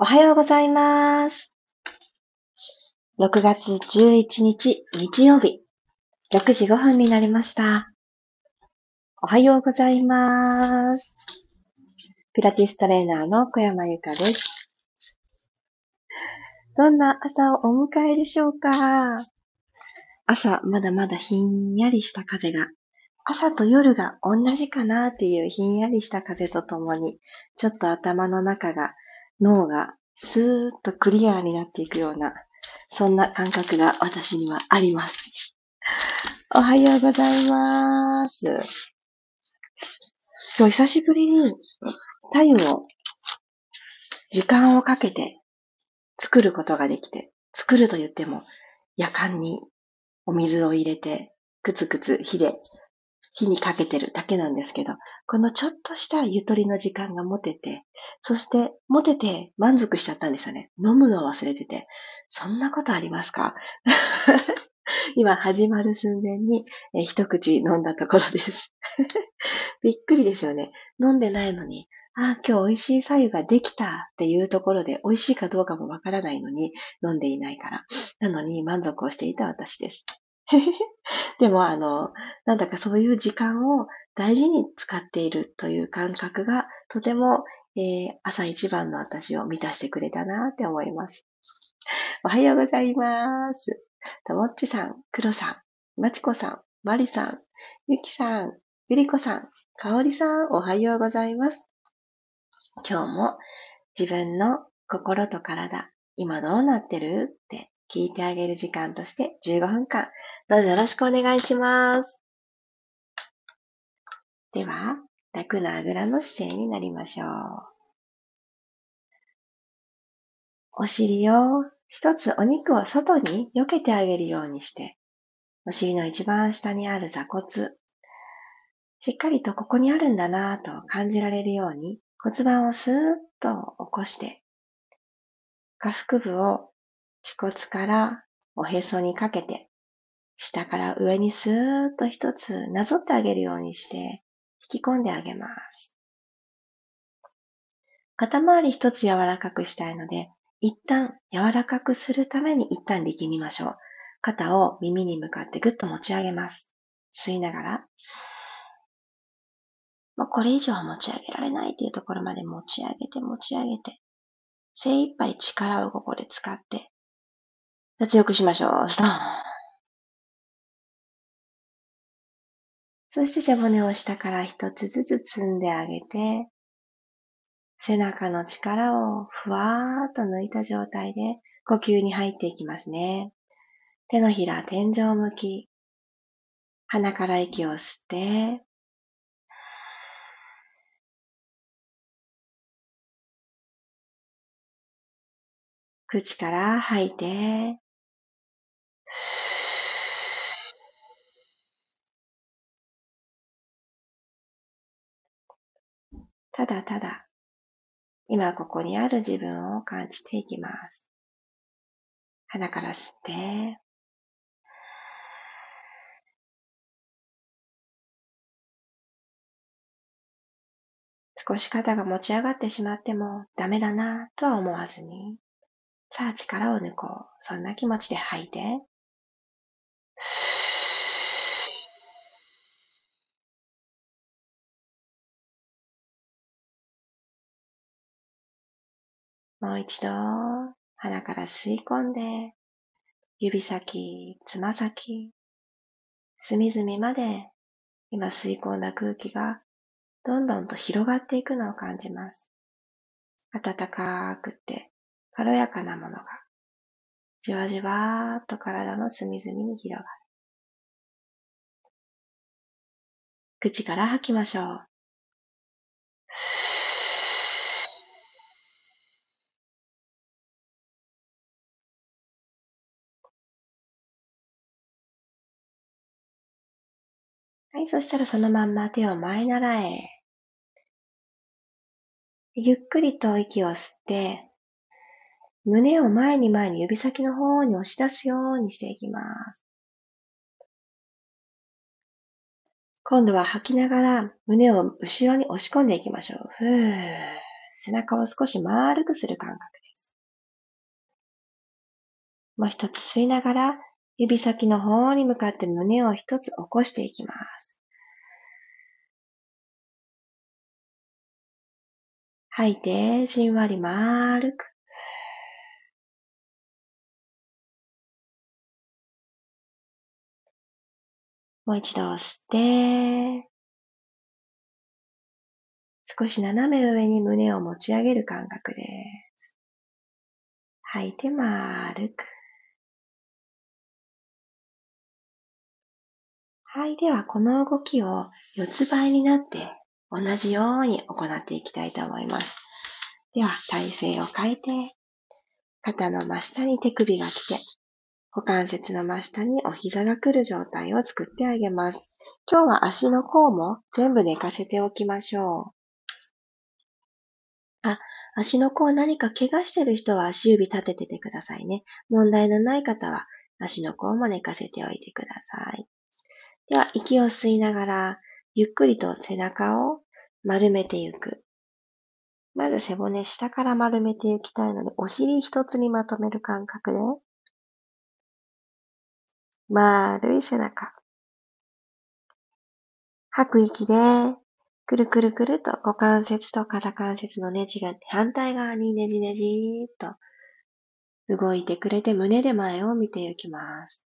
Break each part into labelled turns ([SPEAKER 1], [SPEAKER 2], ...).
[SPEAKER 1] おはようございます。6月11日日曜日、6時5分になりました。おはようございます。ピラティストレーナーの小山由かです。どんな朝をお迎えでしょうか？朝、まだまだひんやりした風が、朝と夜が同じかなっていうひんやりした風とともに、ちょっと頭の中が脳がスーッとクリアになっていくような、そんな感覚が私にはあります。おはようございます。今日久しぶりに左右を時間をかけて作ることができて、作ると言っても夜間にお水を入れて、くつくつ火で、火にかけてるだけなんですけど、このちょっとしたゆとりの時間が持てて、そして持てて満足しちゃったんですよね。飲むのを忘れてて。そんなことありますか？今始まる寸前にえ一口飲んだところです。びっくりですよね。飲んでないのに、ああ、今日美味しい左右ができたっていうところで美味しいかどうかもわからないのに飲んでいないから。なのに満足をしていた私です。でもあの、なんだかそういう時間を大事に使っているという感覚がとても、えー朝一番の私を満たしてくれたなって思います。おはようございます。ともっちさん、くろさん、まちこさん、まりさん、ゆきさん、ゆりこさん、かおりさん、おはようございます。今日も自分の心と体、今どうなってる？って聞いてあげる時間として15分間、どうぞよろしくお願いします。では、楽なあぐらの姿勢になりましょう。お尻を一つお肉を外に避けてあげるようにして、お尻の一番下にある座骨、しっかりとここにあるんだなぁと感じられるように骨盤をスーッと起こして、下腹部を恥骨からおへそにかけて、下から上にスーッと一つなぞってあげるようにして、引き込んであげます。肩周り一つ柔らかくしたい。ので、一旦柔らかくするために一旦力みましょう。肩を耳に向かってぐっと持ち上げます。吸い。ながら、もうこれ以上持ち上げられない。ってい。うところまで持ち上げて持ち上げて、精一杯力をここで使って、じゃあ強くしましょう。ストン。そして背骨を下から一つずつ積んであげて、背中の力をふわーっと抜いた状態で呼吸に入っていきますね。手のひら天井向き。鼻から息を吸って、口から吐いて、ただただ、今ここにある自分を感じていきます。鼻から吸って、少し肩が持ち上がってしまってもダメだなとは思わずに、さあ力を抜こう。そんな気持ちで吐いて、もう一度、鼻から吸い込んで、指先、つま先、隅々まで、今吸い込んだ空気が、どんどんと広がっていくのを感じます。暖かくて、軽やかなものが、じわじわーっと体の隅々に広がる。口から吐きましょう。はい、そしたらそのまんま手を前習え。ゆっくりと息を吸って、胸を前に前に指先の方に押し出すようにしていきます。今度は吐きながら胸を後ろに押し込んでいきましょう。ふー。背中を少し丸くする感覚ですもう一つ吸いながら、指先の方に向かって胸を一つ起こしていきます。吐いて、じんわり丸く。もう一度吸って、少し斜め上に胸を持ち上げる感覚です。吐いて丸く。はい。では、この動きを四つ倍になって同じように行っていきたいと思います。では、体勢を変えて、肩の真下に手首が来て、股関節の真下にお膝が来る状態を作ってあげます。今日は足の甲も全部寝かせておきましょう。あ、足の甲何か怪我してる人は足指立てててくださいね。問題のない方は足の甲も寝かせておいてください。では、息を吸いながら、ゆっくりと背中を丸めていく。まず背骨下から丸めていきたいので、お尻一つにまとめる感覚で、丸い背中。吐く息で、くるくるくると股関節と肩関節のネジが反対側にねじねじーっと動いてくれて胸で前を見ていきます。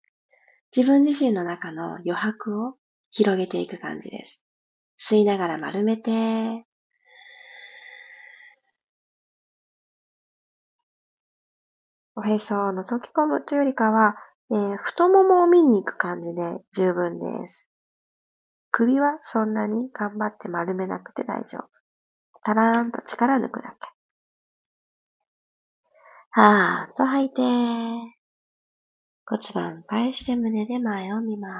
[SPEAKER 1] 自分自身の中の余白を広げていく感じです。吸いながら丸めて、おへそを覗き込むというよりかは、えー、太ももを見に行く感じで十分です。首はそんなに頑張って丸めなくて大丈夫。たらーんと力抜くだけ。はーっと吐いて、骨盤返して胸で前を見ます。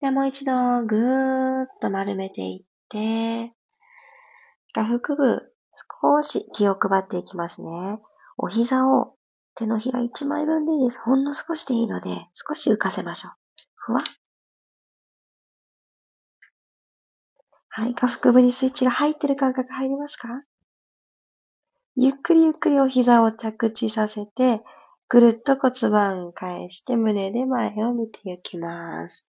[SPEAKER 1] で、もう一度ぐーっと丸めていって、下腹部少し気を配っていきますね。お膝を手のひら一枚分でいいです。ほんの少しでいいので、少し浮かせましょう。ふわはい。下腹部にスイッチが入ってる感覚入りますか？ゆっくりゆっくりお膝を着地させて、ぐるっと骨盤返して胸で前を見ていきます。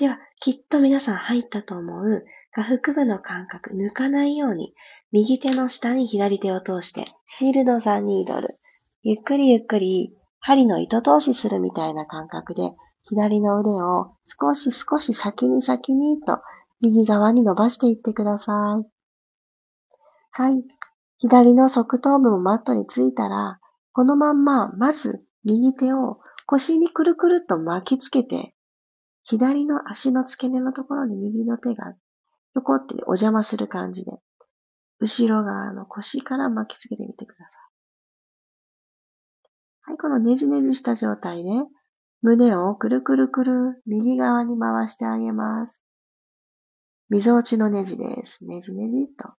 [SPEAKER 1] では、きっと皆さん入ったと思う下腹部の感覚抜かないように、右手の下に左手を通して、シールド3ニードル、ゆっくりゆっくり針の糸通しするみたいな感覚で、左の腕を少し少し先に先にと右側に伸ばしていってください。はい。左の側頭部もマットについたら、このまんま、まず右手を腰にくるくるっと巻きつけて、左の足の付け根のところに右の手が横ってお邪魔する感じで、後ろ側の腰から巻きつけてみてください。はい、このねじねじした状態で、胸をくるくるくる右側に回してあげます。溝落ちのネジです。ねじねじっと。は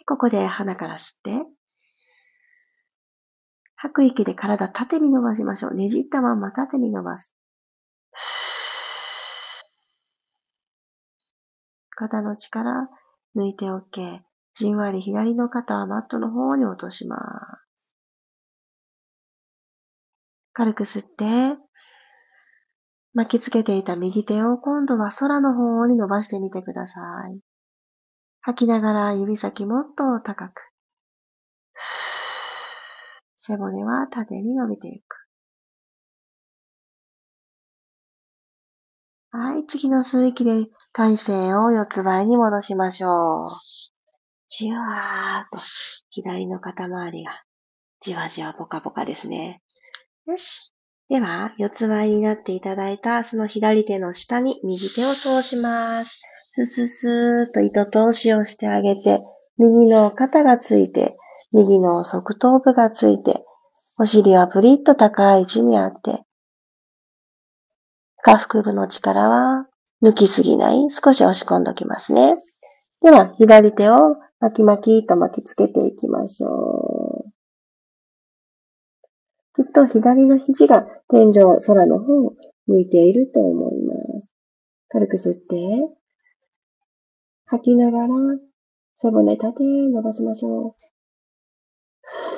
[SPEAKER 1] い、ここで鼻から吸って、吐く息で体縦に伸ばしましょう。ねじったまま縦に伸ばす。肩の力抜いて OK。じんわり左の肩はマットの方に落とします。軽く吸って、巻きつけていた右手を今度は空の方に伸ばしてみてください。吐きながら指先もっと高く。背骨は縦に伸びていく。はい、次の吸う息で体勢を四つ倍に戻しましょう。じわーっと左の肩周りがじわじわポカポカですね。よし。では、四つ倍になっていただいたその左手の下に右手を通します。スススーっと糸通しをしてあげて、右の肩がついて、右の側頭部がついて、お尻はプリッと高い位置にあって、下腹部の力は抜きすぎない。少し押し込んどきますね。では、左手を巻き巻きと巻きつけていきましょう。きっと左の肘が天井、空の方を向いていると思います。軽く吸って、吐きながら背骨縦伸ばしましょう。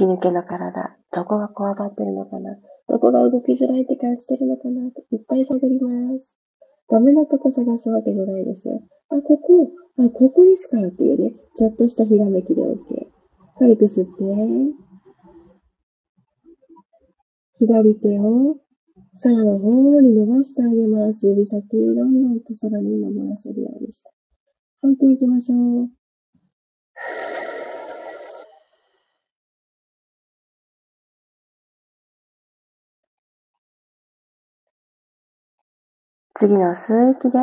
[SPEAKER 1] 起き抜けの体、どこがこわばってるのかな？どこが動きづらいって感じてるのかな？いっぱい探ります。ダメなとこ探すわけじゃないですよ。あ、ここ、あ、ここですからっていうね、ちょっとしたひらめきで OK。軽く吸って、左手を空の方に伸ばしてあげます。指先、どんどんと空に登らせるようにして。吐いていきましょう。次の吸う息で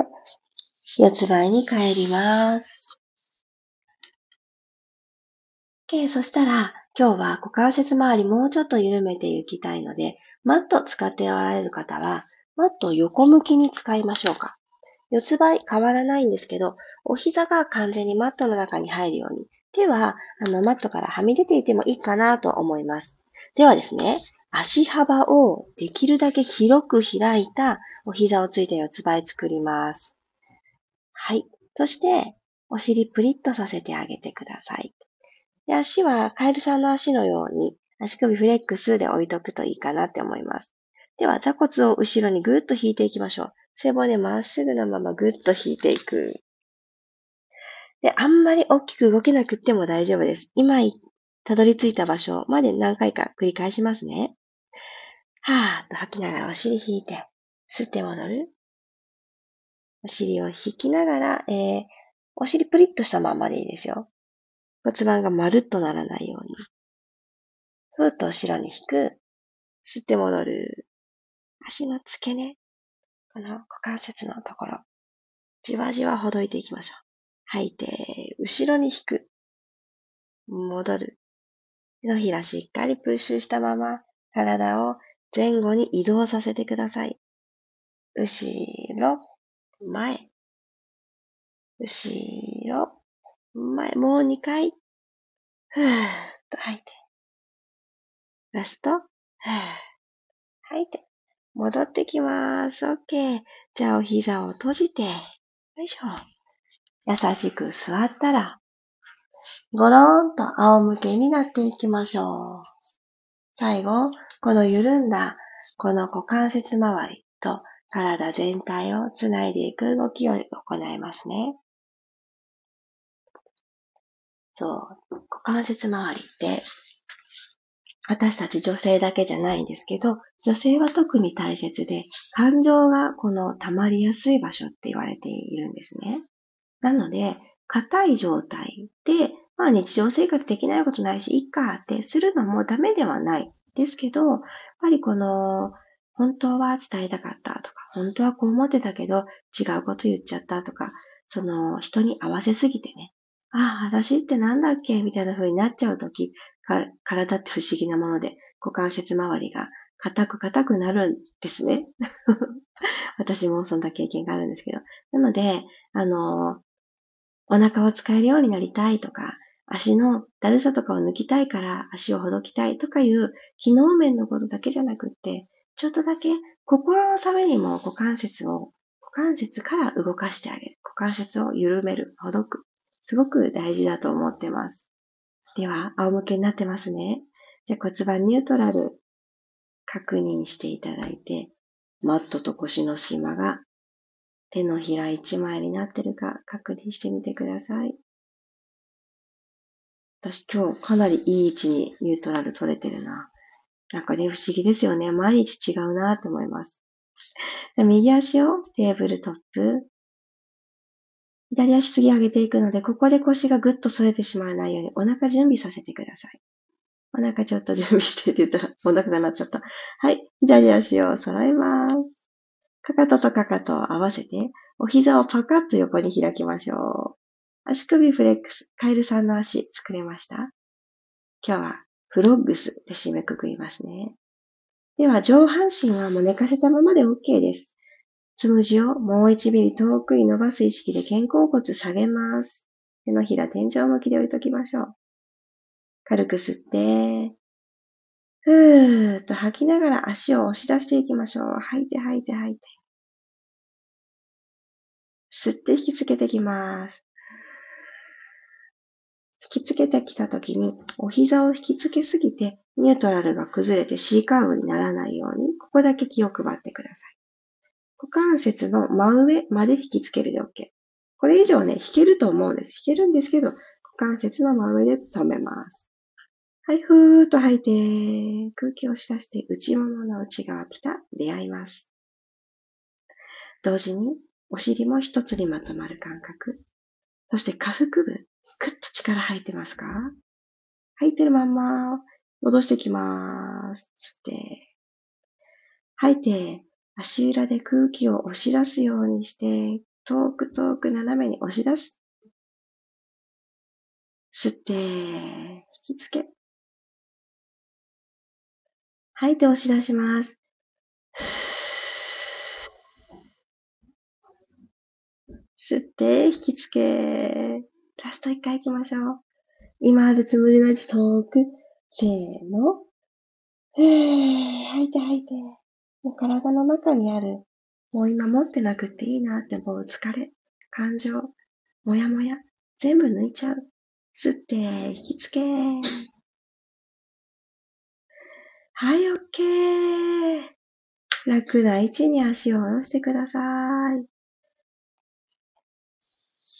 [SPEAKER 1] 四つ倍に帰ります。OK、そしたら今日は股関節周りもうちょっと緩めていきたいので、マット使っておられる方は、マットを横向きに使いましょうか。四つ倍変わらないんですけど、お膝が完全にマットの中に入るように、手はあのマットからはみ出ていてもいいかなと思います。ではですね、足幅をできるだけ広く開いたお膝をついた四つ倍作ります。はい。そして、お尻プリッとさせてあげてください。で、足はカエルさんの足のように足首フレックスで置いとくといいかなって思います。では、座骨を後ろにぐーっと引いていきましょう。背骨まっすぐのままぐっと引いていく。で、あんまり大きく動けなくっても大丈夫です。今、たどり着いた場所まで何回か繰り返しますね。はーっと吐きながらお尻引いて、吸って戻る。お尻を引きながら、えー、お尻プリッとしたままでいいですよ。骨盤がまるっとならないように。ふーっと後ろに引く。吸って戻る。足の付け根。この股関節のところ。じわじわほどいていきましょう。吐いて、後ろに引く。戻る。手のひらしっかりプッシュしたまま、体を前後に移動させてください。後ろ、前、後ろ、前、もう2回、ふーっと吐いて。ラスト、ふー、吐いて。戻ってきます。OK。じゃあお膝を閉じて、よいしょ。優しく座ったら、ゴローンと仰向けになっていきましょう。最後、この緩んだ、この股関節周りと体全体をつないでいく動きを行いますね。そう、股関節周りって、私たち女性だけじゃないんですけど、女性は特に大切で、感情がこの溜まりやすい場所って言われているんですね。なので、硬い状態で、まあ日常生活できないことないし、いっかってするのもダメではないですけど、やっぱりこの、本当は伝えたかったとか、本当はこう思ってたけど、違うこと言っちゃったとか、その人に合わせすぎてね、ああ、私ってなんだっけ？みたいな風になっちゃうとき、体って不思議なもので、股関節周りが硬く硬くなるんですね。私もそんな経験があるんですけど。なので、あの、お腹を使えるようになりたいとか、足のだるさとかを抜きたいから足をほどきたいとかいう機能面のことだけじゃなくって、ちょっとだけ心のためにも股関節を、股関節から動かしてあげる。股関節を緩める、ほどく。すごく大事だと思ってます。では、仰向けになってますね。じゃあ骨盤ニュートラル確認していただいて、マットと腰の隙間が手のひら一枚になってるか確認してみてください。私今日かなりいい位置にニュートラル取れてるな。なんかね、不思議ですよね。毎日違うなと思います。右足をテーブルトップ。左足次上げていくので、ここで腰がぐっと添えてしまわないようにお腹準備させてください。お腹ちょっと準備してって言ったら お腹が鳴っちゃった。はい。左足を揃えます。かかととかかとを合わせて、お膝をパカッと横に開きましょう。足首フレックス、カエルさんの足作れました？今日はフロッグスで締めくくりますね。では、上半身はもう寝かせたままで OK です。つむじをもう1ミリ遠くに伸ばす意識で肩甲骨下げます。手のひら天井向きで置いときましょう。軽く吸って、ふーっと吐きながら足を押し出していきましょう。吐いて吐いて吐いて。吸って引きつけてきます。引きつけてきたときに、お膝を引きつけすぎて、ニュートラルが崩れて C カーブにならないように、ここだけ気を配ってください。股関節の真上まで引きつけるで OK。これ以上ね、引けると思うんです。引けるんですけど、股関節の真上で止めます。はい、ふーっと吐いて、空気を押し出して内ももの内側ピタ出会います。同時に、お尻も一つにまとまる感覚。そして下腹部、ぐっと力入ってますか？吐いてるまんま、戻してきます。吸って。吐いて、足裏で空気を押し出すようにして、遠く遠く斜めに押し出す。吸って、引きつけ。吐いて押し出します。吸って、引きつけ。ラスト一回行きましょう。今あるつもりの位置遠く。せーの。えー吐いて吐いて。もう体の中にある、もう今持ってなくていいなって思う疲れ、感情、もやもや、全部抜いちゃう。吸って、引きつけ。はい、オッケー。楽な位置に足を下ろしてください。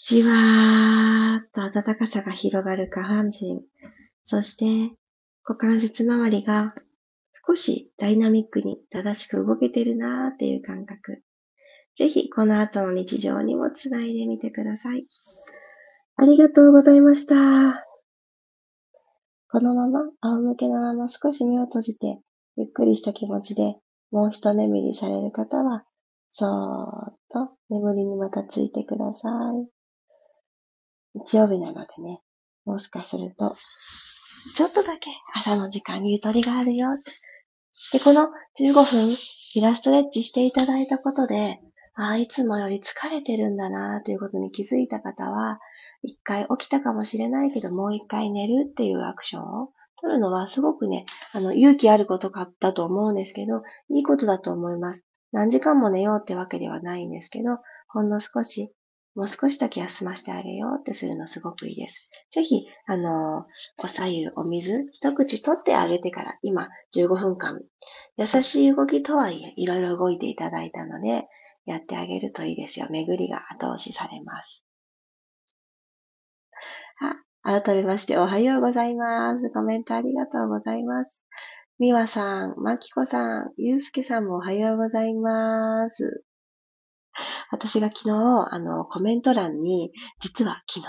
[SPEAKER 1] じわーっと暖かさが広がる下半身。そして、股関節周りが少しダイナミックに正しく動けてるなーっていう感覚。ぜひ、この後の日常にもつないでみてください。ありがとうございました。このまま仰向けのまま少し目を閉じて、ゆっくりした気持ちでもう一眠りされる方は、そーっと眠りにまたついてください。日曜日なのでね、もしかすると、ちょっとだけ朝の時間にゆとりがあるよ。で、この15分、イラストレッチしていただいたことで、ああ、いつもより疲れてるんだなということに気づいた方は、一回起きたかもしれないけど、もう一回寝るっていうアクションを取るのはすごくね、あの、勇気あることかだと思うんですけど、いいことだと思います。何時間も寝ようってわけではないんですけど、ほんの少し、もう少しだけ休ませてあげようってするのすごくいいです。ぜひ、あの、お左右お水一口取ってあげてから今15分間、優しい動きとはいえいろいろ動いていただいたので、やってあげるといいですよ。巡りが後押しされます。あ、改めましておはようございます。コメントありがとうございます。みわさん、まきこさん、ゆうすけさんもおはようございます。私が昨日、あの、コメント欄に、実は昨日、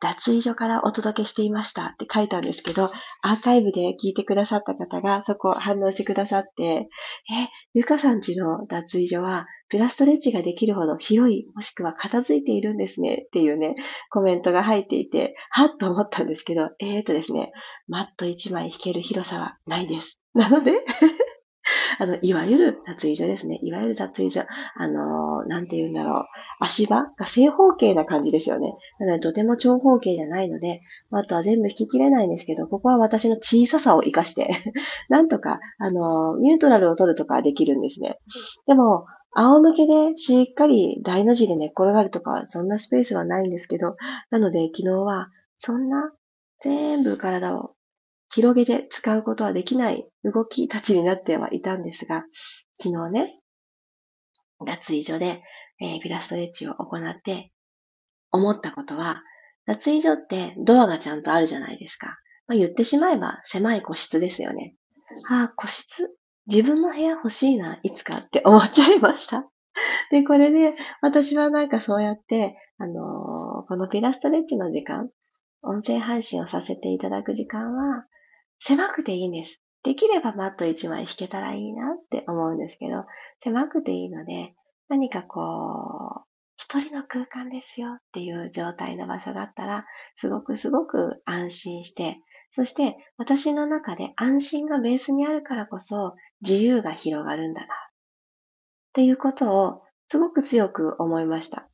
[SPEAKER 1] 脱衣所からお届けしていましたって書いたんですけど、アーカイブで聞いてくださった方がそこ反応してくださって、え、ゆかさんちの脱衣所はピラストレッチができるほど広い、もしくは片付いているんですねっていうね、コメントが入っていて、はっと思ったんですけど、えーとですね、マット1枚引ける広さはないです。なのであの、いわゆる脱衣所ですね。いわゆる脱衣所。あの、なんて言うんだろう。足場が正方形な感じですよね。なので、とても長方形じゃないので、あとは全部引き切れないんですけど、ここは私の小ささを活かして なんとか、あの、ニュートラルを取るとかできるんですね。でも、仰向けでしっかり大の字で寝っ転がるとか、そんなスペースはないんですけど、なので昨日は、そんな全部体を広げて使うことはできない動きたちになってはいたんですが、昨日ね、脱衣所で、えー、ピラストレッチを行って思ったことは、脱衣所ってドアがちゃんとあるじゃないですか。まあ、言ってしまえば狭い個室ですよね。ああ、個室？自分の部屋欲しいな、いつかって思っちゃいました。で、これで、私はなんかそうやって、あのー、このピラストレッチの時間、音声配信をさせていただく時間は、狭くていいんです。できればマット1枚引けたらいいなって思うんですけど、狭くていいので、何かこう、一人の空間ですよっていう状態の場所があったら、すごくすごく安心して、そして私の中で安心がベースにあるからこそ自由が広がるんだな。っていうことをすごく強く思いました。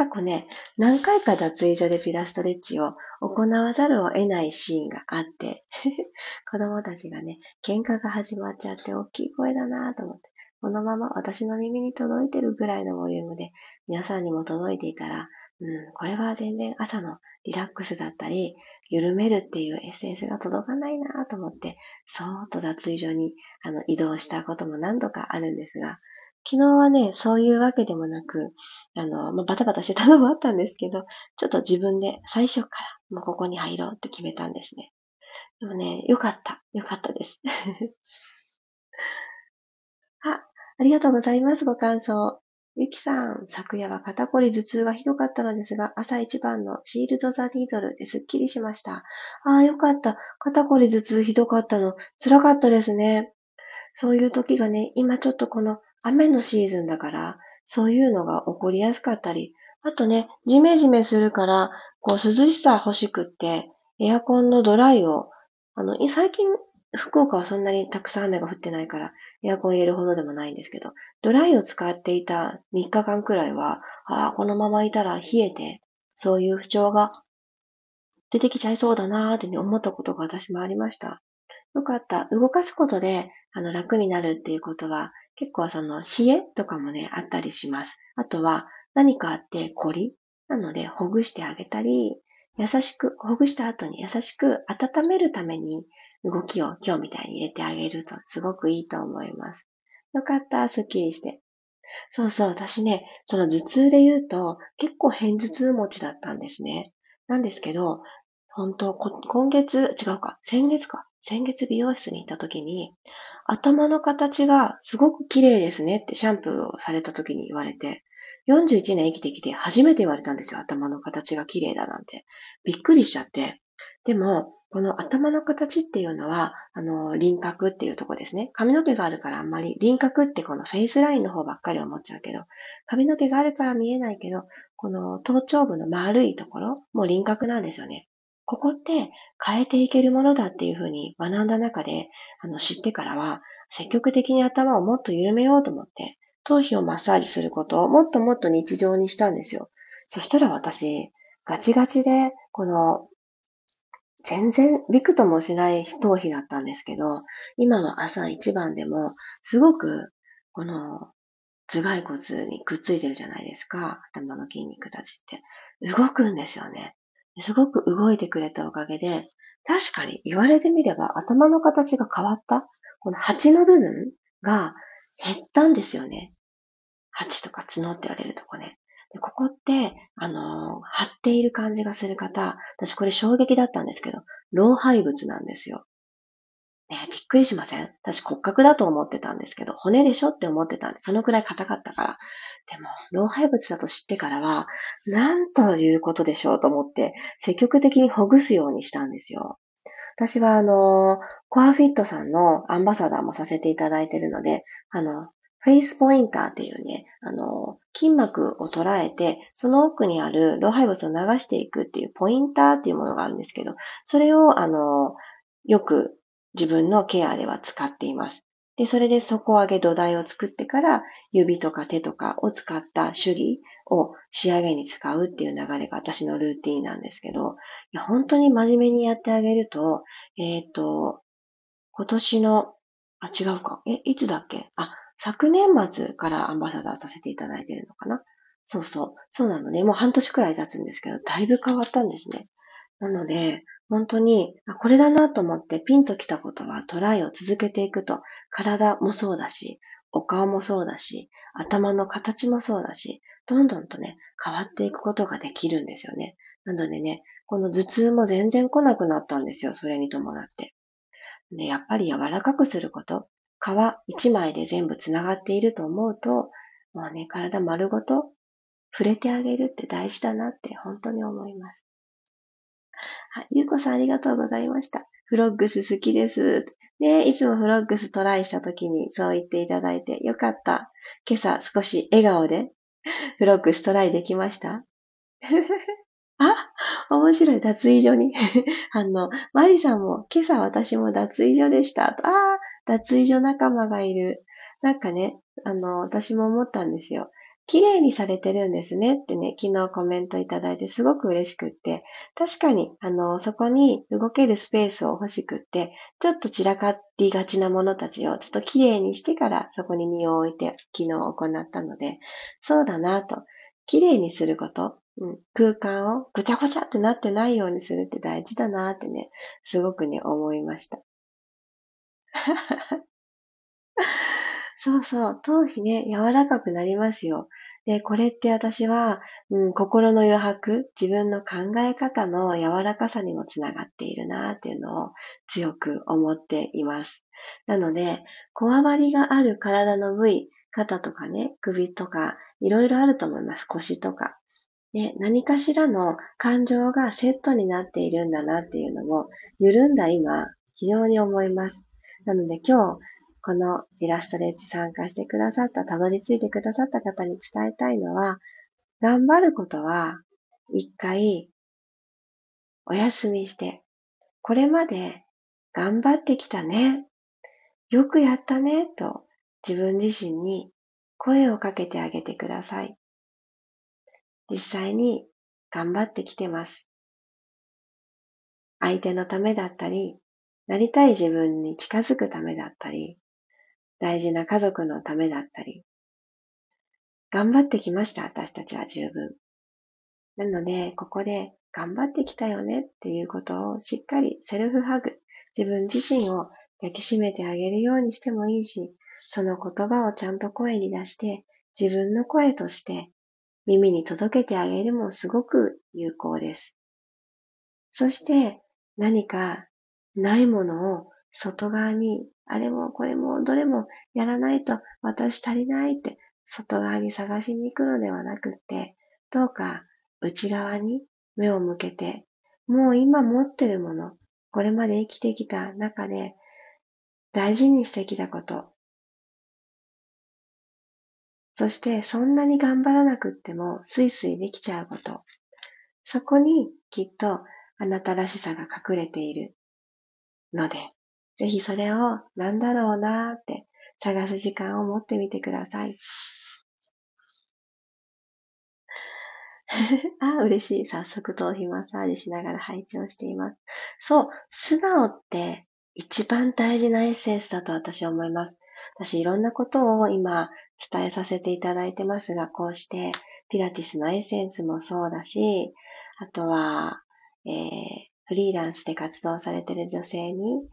[SPEAKER 1] 過去ね、何回か脱衣所でピラストレッチを行わざるを得ないシーンがあって、子供たちがね、喧嘩が始まっちゃって大きい声だなと思って、このまま私の耳に届いてるぐらいのボリュームで皆さんにも届いていたら、うん、これは全然朝のリラックスだったり、緩めるっていうエッセンスが届かないなと思って、そーっと脱衣所にあの移動したことも何度かあるんですが、昨日はね、そういうわけでもなく、あの、まあ、バタバタしてたのもあったんですけど、ちょっと自分で最初からもうここに入ろうって決めたんですね。でもね、よかった。よかったです。あ、ありがとうございます、ご感想。ゆきさん、昨夜は肩こり頭痛がひどかったのですが、朝一番のシールドザニードルですっきりしました。ああ、よかった。肩こり頭痛ひどかったの、辛かったですね。そういう時がね、今ちょっとこの雨のシーズンだから、そういうのが起こりやすかったり、あとね、ジメジメするから、こう涼しさ欲しくって、エアコンのドライを、あの、最近、福岡はそんなにたくさん雨が降ってないから、エアコン入れるほどでもないんですけど、ドライを使っていた3日間くらいは、ああ、このままいたら冷えて、そういう不調が出てきちゃいそうだなーって思ったことが私もありました。よかった。動かすことで、あの、楽になるっていうことは、結構その冷えとかもね、あったりします。あとは何かあって凝りなのでほぐしてあげたり、優しく、ほぐした後に優しく温めるために動きを今日みたいに入れてあげるとすごくいいと思います。よかった、すっきりして。そうそう、私ね、その頭痛で言うと結構偏頭痛持ちだったんですね。なんですけど、本当今月、違うか、先月か。先月美容室に行った時に、頭の形がすごく綺麗ですねってシャンプーをされた時に言われて、41年生きてきて初めて言われたんですよ。頭の形が綺麗だなんて。びっくりしちゃって。でも、この頭の形っていうのは、あの、輪郭っていうとこですね。髪の毛があるからあんまり、輪郭ってこのフェイスラインの方ばっかり思っちゃうけど、髪の毛があるから見えないけど、この頭頂部の丸いところも輪郭なんですよね。ここって変えていけるものだっていうふうに学んだ中で、あの、知ってからは、積極的に頭をもっと緩めようと思って、頭皮をマッサージすることをもっともっと日常にしたんですよ。そしたら私、ガチガチで、この、全然びくともしない頭皮だったんですけど、今は朝一番でも、すごく、この、頭蓋骨にくっついてるじゃないですか。頭の筋肉たちって。動くんですよね。すごく動いてくれたおかげで、確かに言われてみれば頭の形が変わった。この鉢の部分が減ったんですよね。鉢とか角って言われるとこね。でここって、あのー、張っている感じがする方、私これ衝撃だったんですけど、老廃物なんですよ。ねびっくりしません？私骨格だと思ってたんですけど、骨でしょって思ってたんで、そのくらい硬かったから。でも、老廃物だと知ってからは、なんということでしょうと思って、積極的にほぐすようにしたんですよ。私は、あの、コアフィットさんのアンバサダーもさせていただいているので、あの、フェイスポインターっていうね、あの、筋膜を捉えて、その奥にある老廃物を流していくっていうポインターっていうものがあるんですけど、それを、あの、よく自分のケアでは使っています。で、それで底上げ土台を作ってから指とか手とかを使った手技を仕上げに使うっていう流れが私のルーティンなんですけど、いや本当に真面目にやってあげると、えっ、ー、と、今年の、あ、違うか。え、いつだっけ？あ、昨年末からアンバサダーさせていただいてるのかな？そうそう。そうなので、もう半年くらい経つんですけど、だいぶ変わったんですね。なので、本当に、これだなと思ってピンときたことはトライを続けていくと、体もそうだし、お顔もそうだし、頭の形もそうだし、どんどんとね、変わっていくことができるんですよね。なのでね、この頭痛も全然来なくなったんですよ、それに伴って。で、やっぱり柔らかくすること、皮一枚で全部繋がっていると思うと、もうね、体丸ごと触れてあげるって大事だなって本当に思います。はい、ゆうこさんありがとうございました。フロッグス好きです。ねいつもフロッグストライした時にそう言っていただいてよかった。今朝少し笑顔でフロッグストライできました？あ、面白い。脱衣所に あの、マリさんも今朝私も脱衣所でした。ああ脱衣所仲間がいる。なんかね、あの、私も思ったんですよ。綺麗にされてるんですねってね、昨日コメントいただいてすごく嬉しくって、確かに、あの、そこに動けるスペースを欲しくって、ちょっと散らかりがちなものたちをちょっと綺麗にしてからそこに身を置いて昨日行ったので、そうだなと、綺麗にすること、うん、空間をぐちゃぐちゃってなってないようにするって大事だなってね、すごくね、思いました。そうそう、頭皮ね、柔らかくなりますよ。で、これって私は、うん、心の余白、自分の考え方の柔らかさにもつながっているなっていうのを強く思っています。なので、こわばりがある体の部位、肩とかね、首とか、いろいろあると思います。腰とか。ね、何かしらの感情がセットになっているんだなっていうのも、緩んだ今、非常に思います。なので今日、このイラストレッチ参加してくださった、たどり着いてくださった方に伝えたいのは、頑張ることは、一回、お休みして、これまで頑張ってきたね、よくやったね、と自分自身に声をかけてあげてください。実際に頑張ってきてます。相手のためだったり、なりたい自分に近づくためだったり、大事な家族のためだったり、頑張ってきました、私たちは十分。なので、ここで頑張ってきたよねっていうことをしっかりセルフハグ、自分自身を抱きしめてあげるようにしてもいいし、その言葉をちゃんと声に出して、自分の声として耳に届けてあげるもすごく有効です。そして何かないものを外側に、あれもこれもどれもやらないと私足りないって外側に探しに行くのではなくって、どうか内側に目を向けて、もう今持ってるもの、これまで生きてきた中で大事にしてきたこと、そしてそんなに頑張らなくってもスイスイできちゃうこと、そこにきっとあなたらしさが隠れているので、ぜひそれをなんだろうなーって探す時間を持ってみてください。あ、嬉しい。早速頭皮マッサージしながら配置をしています。そう、素直って一番大事なエッセンスだと私は思います。私いろんなことを今伝えさせていただいてますが、こうしてピラティスのエッセンスもそうだし、あとは、えー、フリーランスで活動されてる女性に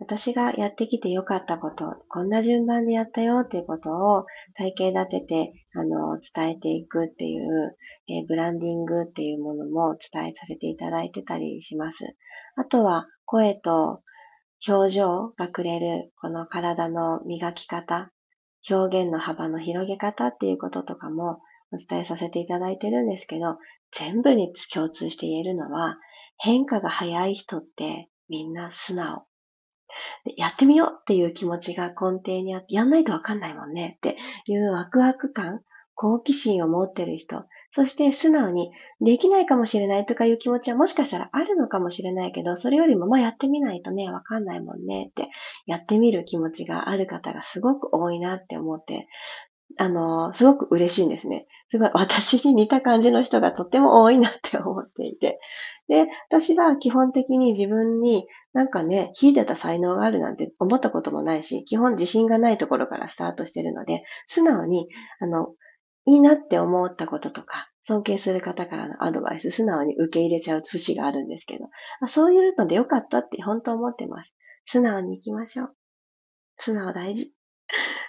[SPEAKER 1] 私がやってきてよかったこと、こんな順番でやったよっていうことを体系立てて、あの、伝えていくっていう、えー、ブランディングっていうものも伝えさせていただいてたりします。あとは、声と表情がくれる、この体の磨き方、表現の幅の広げ方っていうこととかもお伝えさせていただいてるんですけど、全部に共通して言えるのは、変化が早い人ってみんな素直。やってみようっていう気持ちが根底にあって、やんないとわかんないもんねっていうワクワク感、好奇心を持ってる人、そして素直にできないかもしれないとかいう気持ちはもしかしたらあるのかもしれないけど、それよりもまあやってみないとね、わかんないもんねってやってみる気持ちがある方がすごく多いなって思って、あの、すごく嬉しいんですね。すごい私に似た感じの人がとっても多いなって思っていて。で、私は基本的に自分になんかね、秀でた才能があるなんて思ったこともないし、基本自信がないところからスタートしてるので、素直に、あの、いいなって思ったこととか、尊敬する方からのアドバイス、素直に受け入れちゃう節があるんですけど、そういうのでよかったって本当思ってます。素直に行きましょう。素直大事。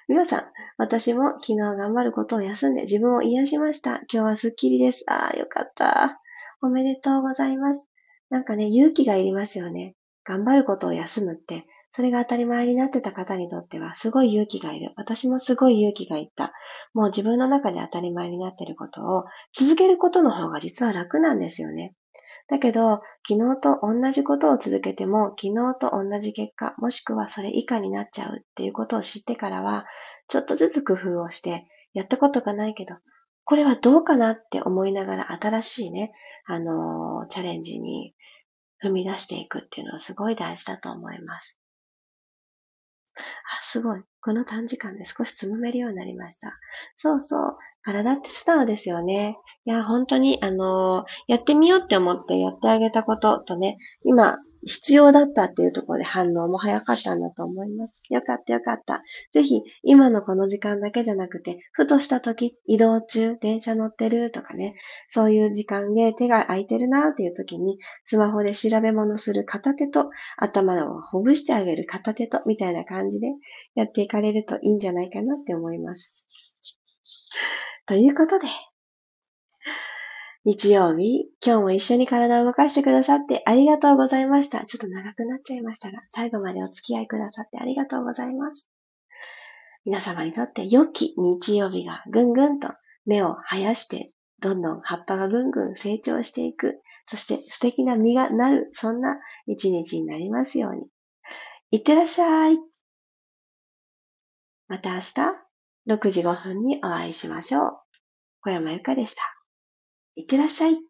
[SPEAKER 1] 皆さん、私も昨日頑張ることを休んで自分を癒しました。今日はスッキリです。ああ、よかった。おめでとうございます。なんかね、勇気がいりますよね。頑張ることを休むって、それが当たり前になってた方にとってはすごい勇気がいる。私もすごい勇気がいった。もう自分の中で当たり前になっていることを続けることの方が実は楽なんですよね。だけど、昨日と同じことを続けても、昨日と同じ結果、もしくはそれ以下になっちゃうっていうことを知ってからは、ちょっとずつ工夫をして、やったことがないけど、これはどうかなって思いながら新しいね、あのー、チャレンジに踏み出していくっていうのはすごい大事だと思います。あ、すごい。この短時間で少しつまめるようになりました。そうそう。体って素直ですよね。いや、本当に、あのー、やってみようって思ってやってあげたこととね、今、必要だったっていうところで反応も早かったんだと思います。よかったよかった。ぜひ、今のこの時間だけじゃなくて、ふとした時、移動中、電車乗ってるとかね、そういう時間で手が空いてるなっていう時に、スマホで調べ物する片手と、頭をほぐしてあげる片手と、みたいな感じでやっていかれるといいんじゃないかなって思います。ということで、日曜日、今日も一緒に体を動かしてくださってありがとうございました。ちょっと長くなっちゃいましたが、最後までお付き合いくださってありがとうございます。皆様にとって良き日曜日がぐんぐんと芽を生やして、どんどん葉っぱがぐんぐん成長していく、そして素敵な実がなる、そんな一日になりますように。いってらっしゃい。また明日6時5分にお会いしましょう。小山由かでした。いってらっしゃい。